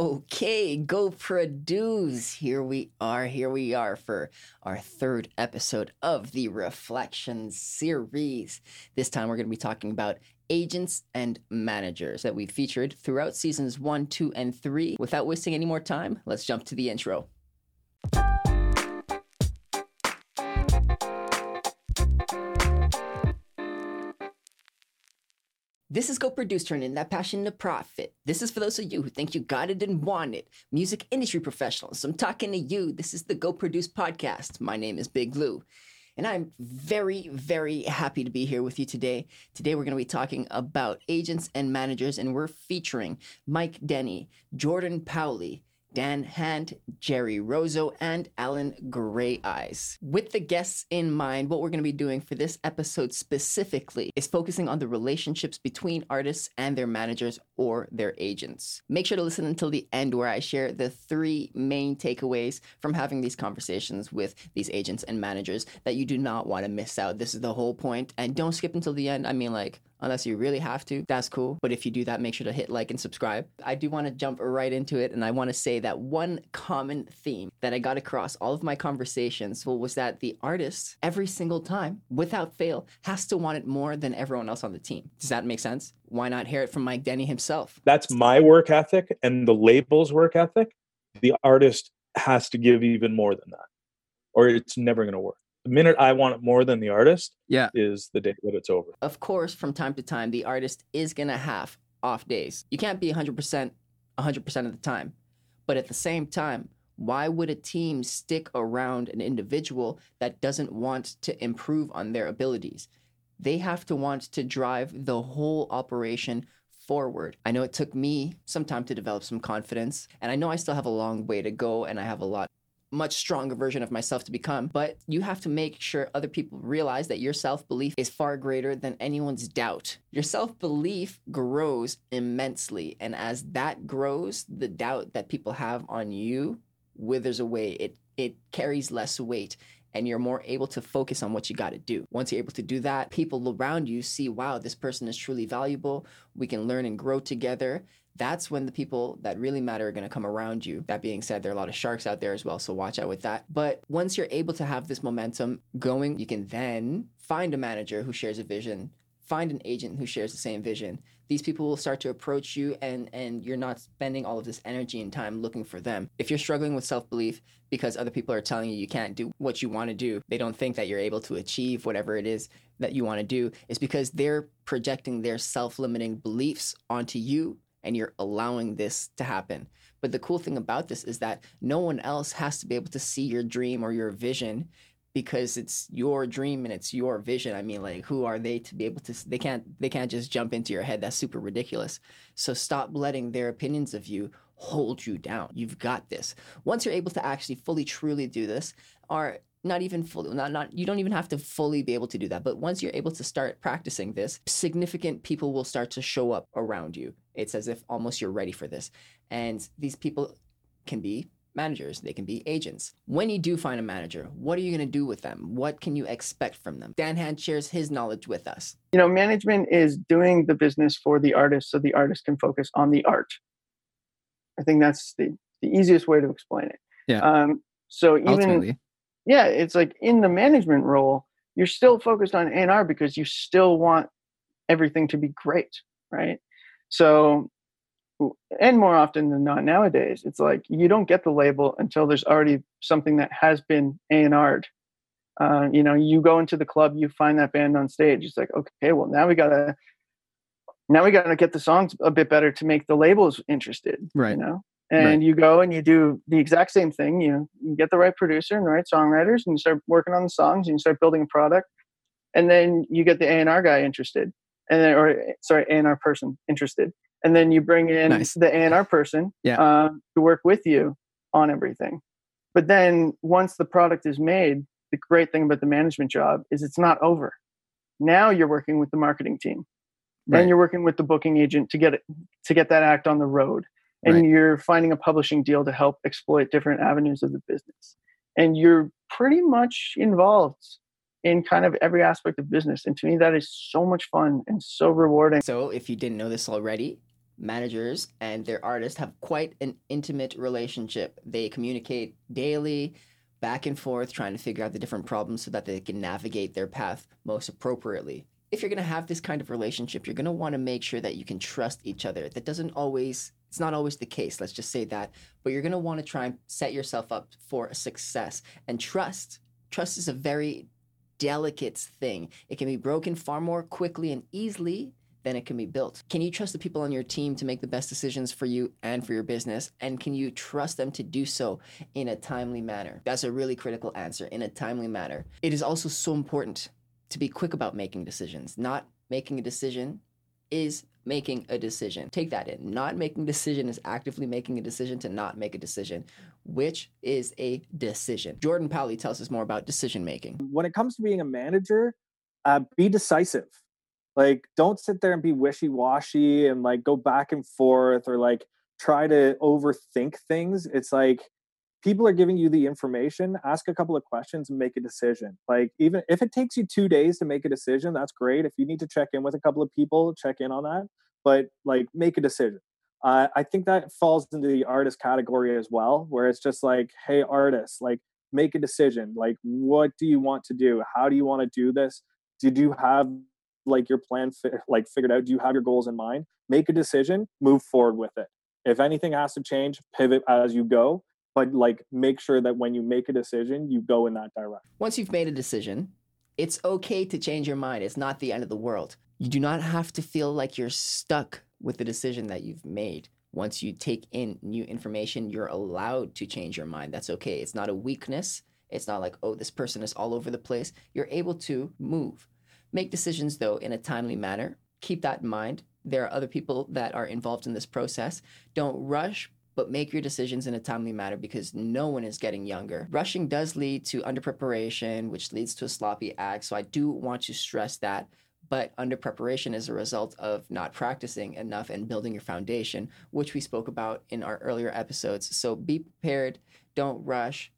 Okay, go produce. Here we are. Here we are for our third episode of the Reflections series. This time we're going to be talking about agents and managers that we featured throughout seasons one, two, and three. Without wasting any more time, let's jump to the intro. This is Go Produce turning that passion to profit. This is for those of you who think you got it and want it. Music industry professionals, I'm talking to you. This is the Go Produce podcast. My name is Big Lou. And I'm very, very happy to be here with you today. Today, we're going to be talking about agents and managers, and we're featuring Mike Denny, Jordan Powley, Dan Hand, Jerry Rozo, and Alan Greyeyes. With the guests in mind, what we're going to be doing for this episode specifically is focusing on the relationships between artists and their managers or their agents. Make sure to listen until the end where I share the three main takeaways from having these conversations with these agents and managers that you do not want to miss out. This is the whole point, and don't skip until the end. I mean, like, unless you really have to. That's cool. But if you do that, make sure to hit like and subscribe. I do want to jump right into it. And I want to say that one common theme that I got across all of my conversations was that the artist, every single time, without fail, has to want it more than everyone else on the team. Does that make sense? Why not hear it from Mike Denny himself? That's my work ethic and the label's work ethic. The artist has to give even more than that, or it's never going to work the minute I want it more than the artist, yeah, is the day that it's over. Of course, from time to time, the artist is gonna have off days. You can't be 100 percent 100 percent of the time, but at the same time, why would a team stick around an individual that doesn't want to improve on their abilities? They have to want to drive the whole operation forward. I know it took me some time to develop some confidence, and I know I still have a long way to go and I have a lot much stronger version of myself to become. But you have to make sure other people realize that your self belief is far greater than anyone's doubt. Your self belief grows immensely. And as that grows, the doubt that people have on you withers away. It, it carries less weight and you're more able to focus on what you got to do. Once you're able to do that, people around you see, wow, this person is truly valuable. We can learn and grow together that's when the people that really matter are going to come around you. That being said, there are a lot of sharks out there as well, so watch out with that. But once you're able to have this momentum going, you can then find a manager who shares a vision, find an agent who shares the same vision. These people will start to approach you and and you're not spending all of this energy and time looking for them. If you're struggling with self-belief because other people are telling you you can't do what you want to do, they don't think that you're able to achieve whatever it is that you want to do, is because they're projecting their self-limiting beliefs onto you and you're allowing this to happen. But the cool thing about this is that no one else has to be able to see your dream or your vision because it's your dream and it's your vision. I mean, like who are they to be able to they can't they can't just jump into your head. That's super ridiculous. So stop letting their opinions of you hold you down. You've got this. Once you're able to actually fully truly do this, are not even fully not not you don't even have to fully be able to do that but once you're able to start practicing this significant people will start to show up around you. It's as if almost you're ready for this. And these people can be managers. They can be agents. When you do find a manager what are you going to do with them? What can you expect from them? Dan hand shares his knowledge with us. You know management is doing the business for the artist so the artist can focus on the art. I think that's the, the easiest way to explain it. Yeah. Um, so even Ultimately yeah, it's like in the management role, you're still focused on A&R because you still want everything to be great, right? So, and more often than not nowadays, it's like you don't get the label until there's already something that has been A&R'd. Uh, you know, you go into the club, you find that band on stage. It's like, okay, well now we gotta, now we gotta get the songs a bit better to make the labels interested. Right. You know, and right. you go and you do the exact same thing you, you get the right producer and the right songwriters and you start working on the songs and you start building a product and then you get the A&R guy interested and then or sorry A&R person interested and then you bring in nice. the A&R person yeah. uh, to work with you on everything but then once the product is made the great thing about the management job is it's not over now you're working with the marketing team right. and you're working with the booking agent to get it to get that act on the road and right. you're finding a publishing deal to help exploit different avenues of the business and you're pretty much involved in kind of every aspect of business and to me that is so much fun and so rewarding so if you didn't know this already managers and their artists have quite an intimate relationship. They communicate daily, back and forth, trying to figure out the different problems so that they can navigate their path most appropriately. If you're going to have this kind of relationship, you're going to want to make sure that you can trust each other. That doesn't always, it's not always the case, let's just say that, but you're going to want to try and set yourself up for a success. And trust, trust is a very delicate thing. It can be broken far more quickly and easily than it can be built. Can you trust the people on your team to make the best decisions for you and for your business? And can you trust them to do so in a timely manner? That's a really critical answer in a timely manner. It is also so important to be quick about making decisions. Not making a decision is making a decision. Take that in. Not making decision is actively making a decision to not make a decision, which is a decision. Jordan Pally tells us more about decision making. When it comes to being a manager, uh, be decisive like don't sit there and be wishy-washy and like go back and forth or like try to overthink things it's like people are giving you the information ask a couple of questions and make a decision. Like even if it takes you two days to make a decision that's great. If you need to check in with a couple of people check in on that but like make a decision. Uh, i think that falls into the artist category as well where it's just like hey artists like make a decision. Like what do you want to do? How do you want to do this? Did you have like your plan fi- like figured out? Do you have your goals in mind? Make a decision move forward with it. If anything has to change pivot as you go but like make sure that when you make a decision you go in that direction. Once you've made a decision it's okay to change your mind. It's not the end of the world. You do not have to feel like you're stuck with the decision that you've made. Once you take in new information you're allowed to change your mind. That's okay. It's not a weakness. It's not like oh this person is all over the place. You're able to move. Make decisions, though, in a timely manner. Keep that in mind. There are other people that are involved in this process. Don't rush, but make your decisions in a timely manner because no one is getting younger. Rushing does lead to underpreparation, which leads to a sloppy act. So I do want to stress that. But under preparation is a result of not practicing enough and building your foundation, which we spoke about in our earlier episodes. So be prepared, don't rush,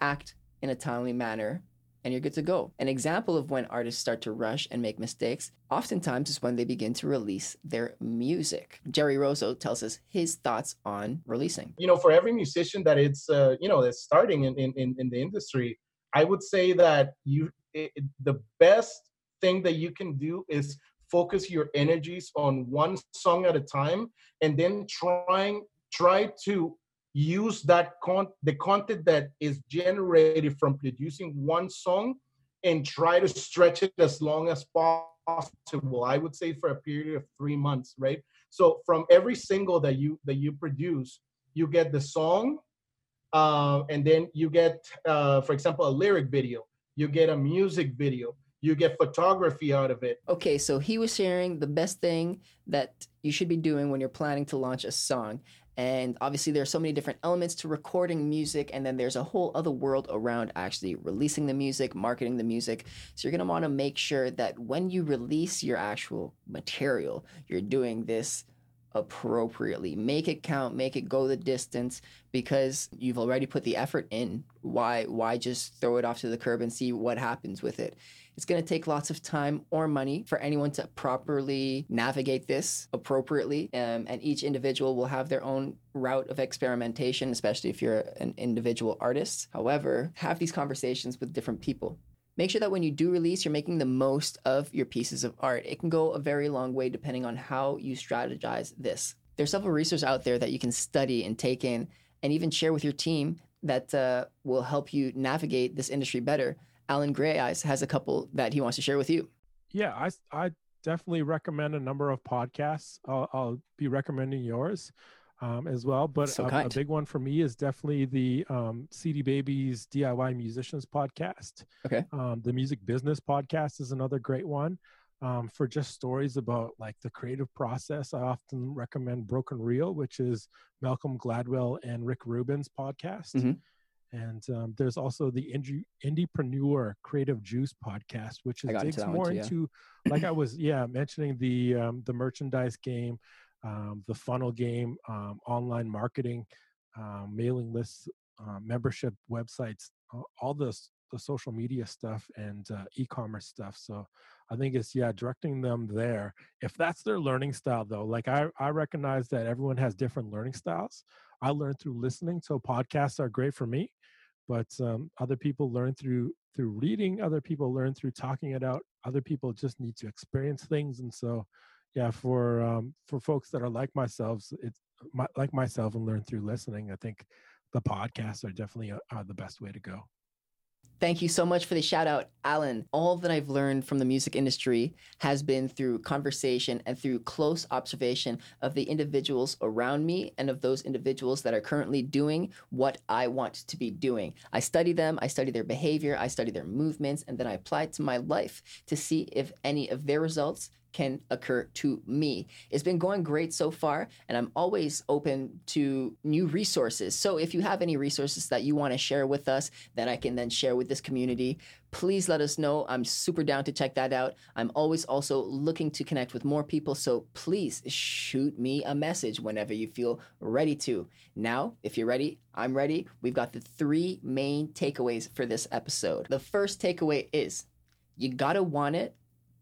act in a timely manner, and you're good to go. An example of when artists start to rush and make mistakes oftentimes is when they begin to release their music. Jerry Rosso tells us his thoughts on releasing. You know, for every musician that it's, uh, you know, that's starting in, in, in the industry, I would say that you, it, the best thing that you can do is focus your energies on one song at a time and then trying try to use that con the content that is generated from producing one song and try to stretch it as long as possible i would say for a period of three months right? So from every single that you that you produce you get the song uh, and then you get uh, for example a lyric video. You get a music video. You get photography out of it. Okay so he was sharing the best thing that you should be doing when you're planning to launch a song and obviously, there are so many different elements to recording music, and then there's a whole other world around actually releasing the music, marketing the music. So, you're want to make sure that when you release your actual material, you're doing this appropriately. Make it count, make it go the distance because you've already put the effort in. Why why just throw it off to the curb and see what happens with it? It's going to take lots of time or money for anyone to properly navigate this appropriately. Um, and each individual will have their own route of experimentation, especially if you're an individual artist. However, have these conversations with different people. Make sure that when you do release, you're making the most of your pieces of art. It can go a very long way depending on how you strategize this. There's several resources out there that you can study and take in and even share with your team that uh, will help you navigate this industry better. Alan Greyeyes has a couple that he wants to share with you. Yeah, I, I definitely recommend a number of podcasts. I'll, I'll be recommending yours um, as well. But so a, a, big one for me is definitely the um, CD Baby's DIY Musicians podcast. Okay. Um, the Music Business podcast is another great one. Um, for just stories about like the creative process, I often recommend Broken Record, which is Malcolm Gladwell and Rick Rubin's podcast. Mm-hmm. And um, there's also the Indie, Indiepreneur Creative Juice podcast, which is, digs more too, yeah. into, like I was, yeah, mentioning the um, the merchandise game, um, the funnel game, um, online marketing, um, mailing lists, uh, membership websites, all this the social media stuff and uh, e-commerce stuff. So I think it's yeah, directing them there. If that's their learning style though, like I I recognize that everyone has different learning styles. I learn through listening, so podcasts are great for me. But um, other people learn through through reading. Other people learn through talking it out. Other people just need to experience things, and so yeah, for um, for folks that are like myself, it's my, like myself and learn through listening. I think the podcasts are definitely uh, the best way to go. Thank you so much for the shout out, Alan. All that I've learned from the music industry has been through conversation and through close observation of the individuals around me and of those individuals that are currently doing what I want to be doing. I study them, I study their behavior, I study their movements, and then I apply it to my life to see if any of their results can occur to me. It's been going great so far, and I'm always open to new resources. So if you have any resources that you want to share with us that I can then share with this community, please let us know. I'm super down to check that out. I'm always also looking to connect with more people, so please shoot me a message whenever you feel ready to. Now, if you're ready, I'm ready. We've got the three main takeaways for this episode. The first takeaway is you gotta want it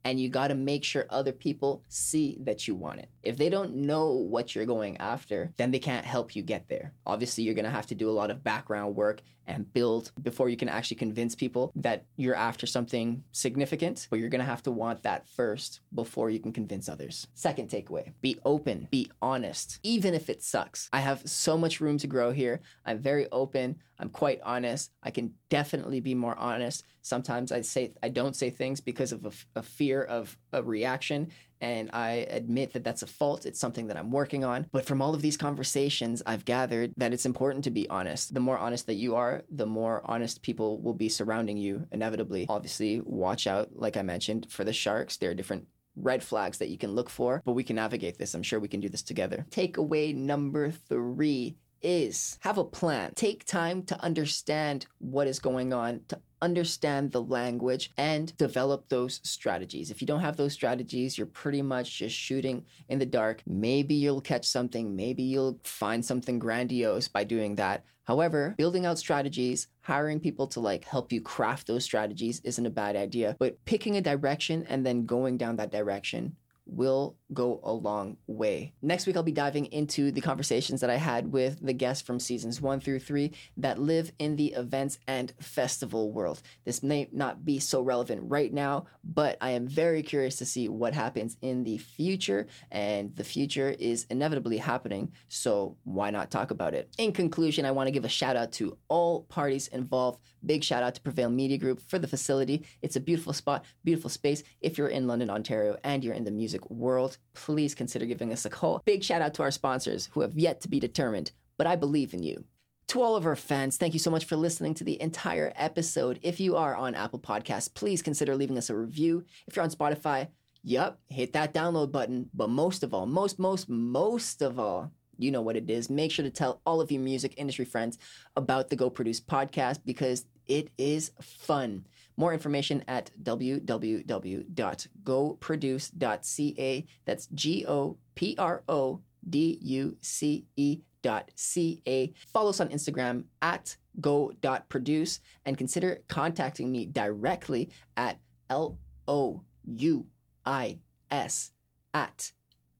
and you got to make sure other people see that you want it. If they don't know what you're going after, then they can't help you get there. Obviously, you're going to have to do a lot of background work and build before you can actually convince people that you're after something significant, but you're going to have to want that first before you can convince others. Second takeaway be open, be honest, even if it sucks. I have so much room to grow here. I'm very open. I'm quite honest. I can definitely be more honest. Sometimes I say I don't say things because of a, a fear of a reaction, and I admit that that's a fault. It's something that I'm working on. But from all of these conversations, I've gathered that it's important to be honest. The more honest that you are, the more honest people will be surrounding you inevitably. Obviously, watch out, like I mentioned, for the sharks. There are different red flags that you can look for, but we can navigate this. I'm sure we can do this together. Takeaway number three is have a plan. Take time to understand what is going on, to understand the language and develop those strategies. If you don't have those strategies, you're pretty much just shooting in the dark. Maybe you'll catch something, maybe you'll find something grandiose by doing that. However, building out strategies, hiring people to like help you craft those strategies isn't a bad idea, but picking a direction and then going down that direction will go a long way. Next week, I'll be diving into the conversations that I had with the guests from seasons one through three that live in the events and festival world. This may not be so relevant right now, but I am very curious to see what happens in the future, and the future is inevitably happening, so why not talk about it? In conclusion, I want to give a shout out to all parties involved. Big shout out to Prevail Media Group for the facility. It's a beautiful spot, beautiful space. If you're in London, Ontario, and you're in the music world, please consider giving us a call. Big shout out to our sponsors who have yet to be determined, but I believe in you. To all of our fans, thank you so much for listening to the entire episode. If you are on Apple Podcasts, please consider leaving us a review. If you're on Spotify, yep, hit that download button. But most of all, most, most, most of all, you know what it is. Make sure to tell all of your music industry friends about the Go Produce podcast because it is fun. More information at www.goproduce.ca. That's G O P R O D U C E dot ca. Follow us on Instagram at go.produce and consider contacting me directly at L O U I S at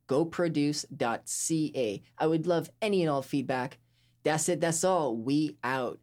goproduce.ca. I would love any and all feedback. That's it. That's all. We out.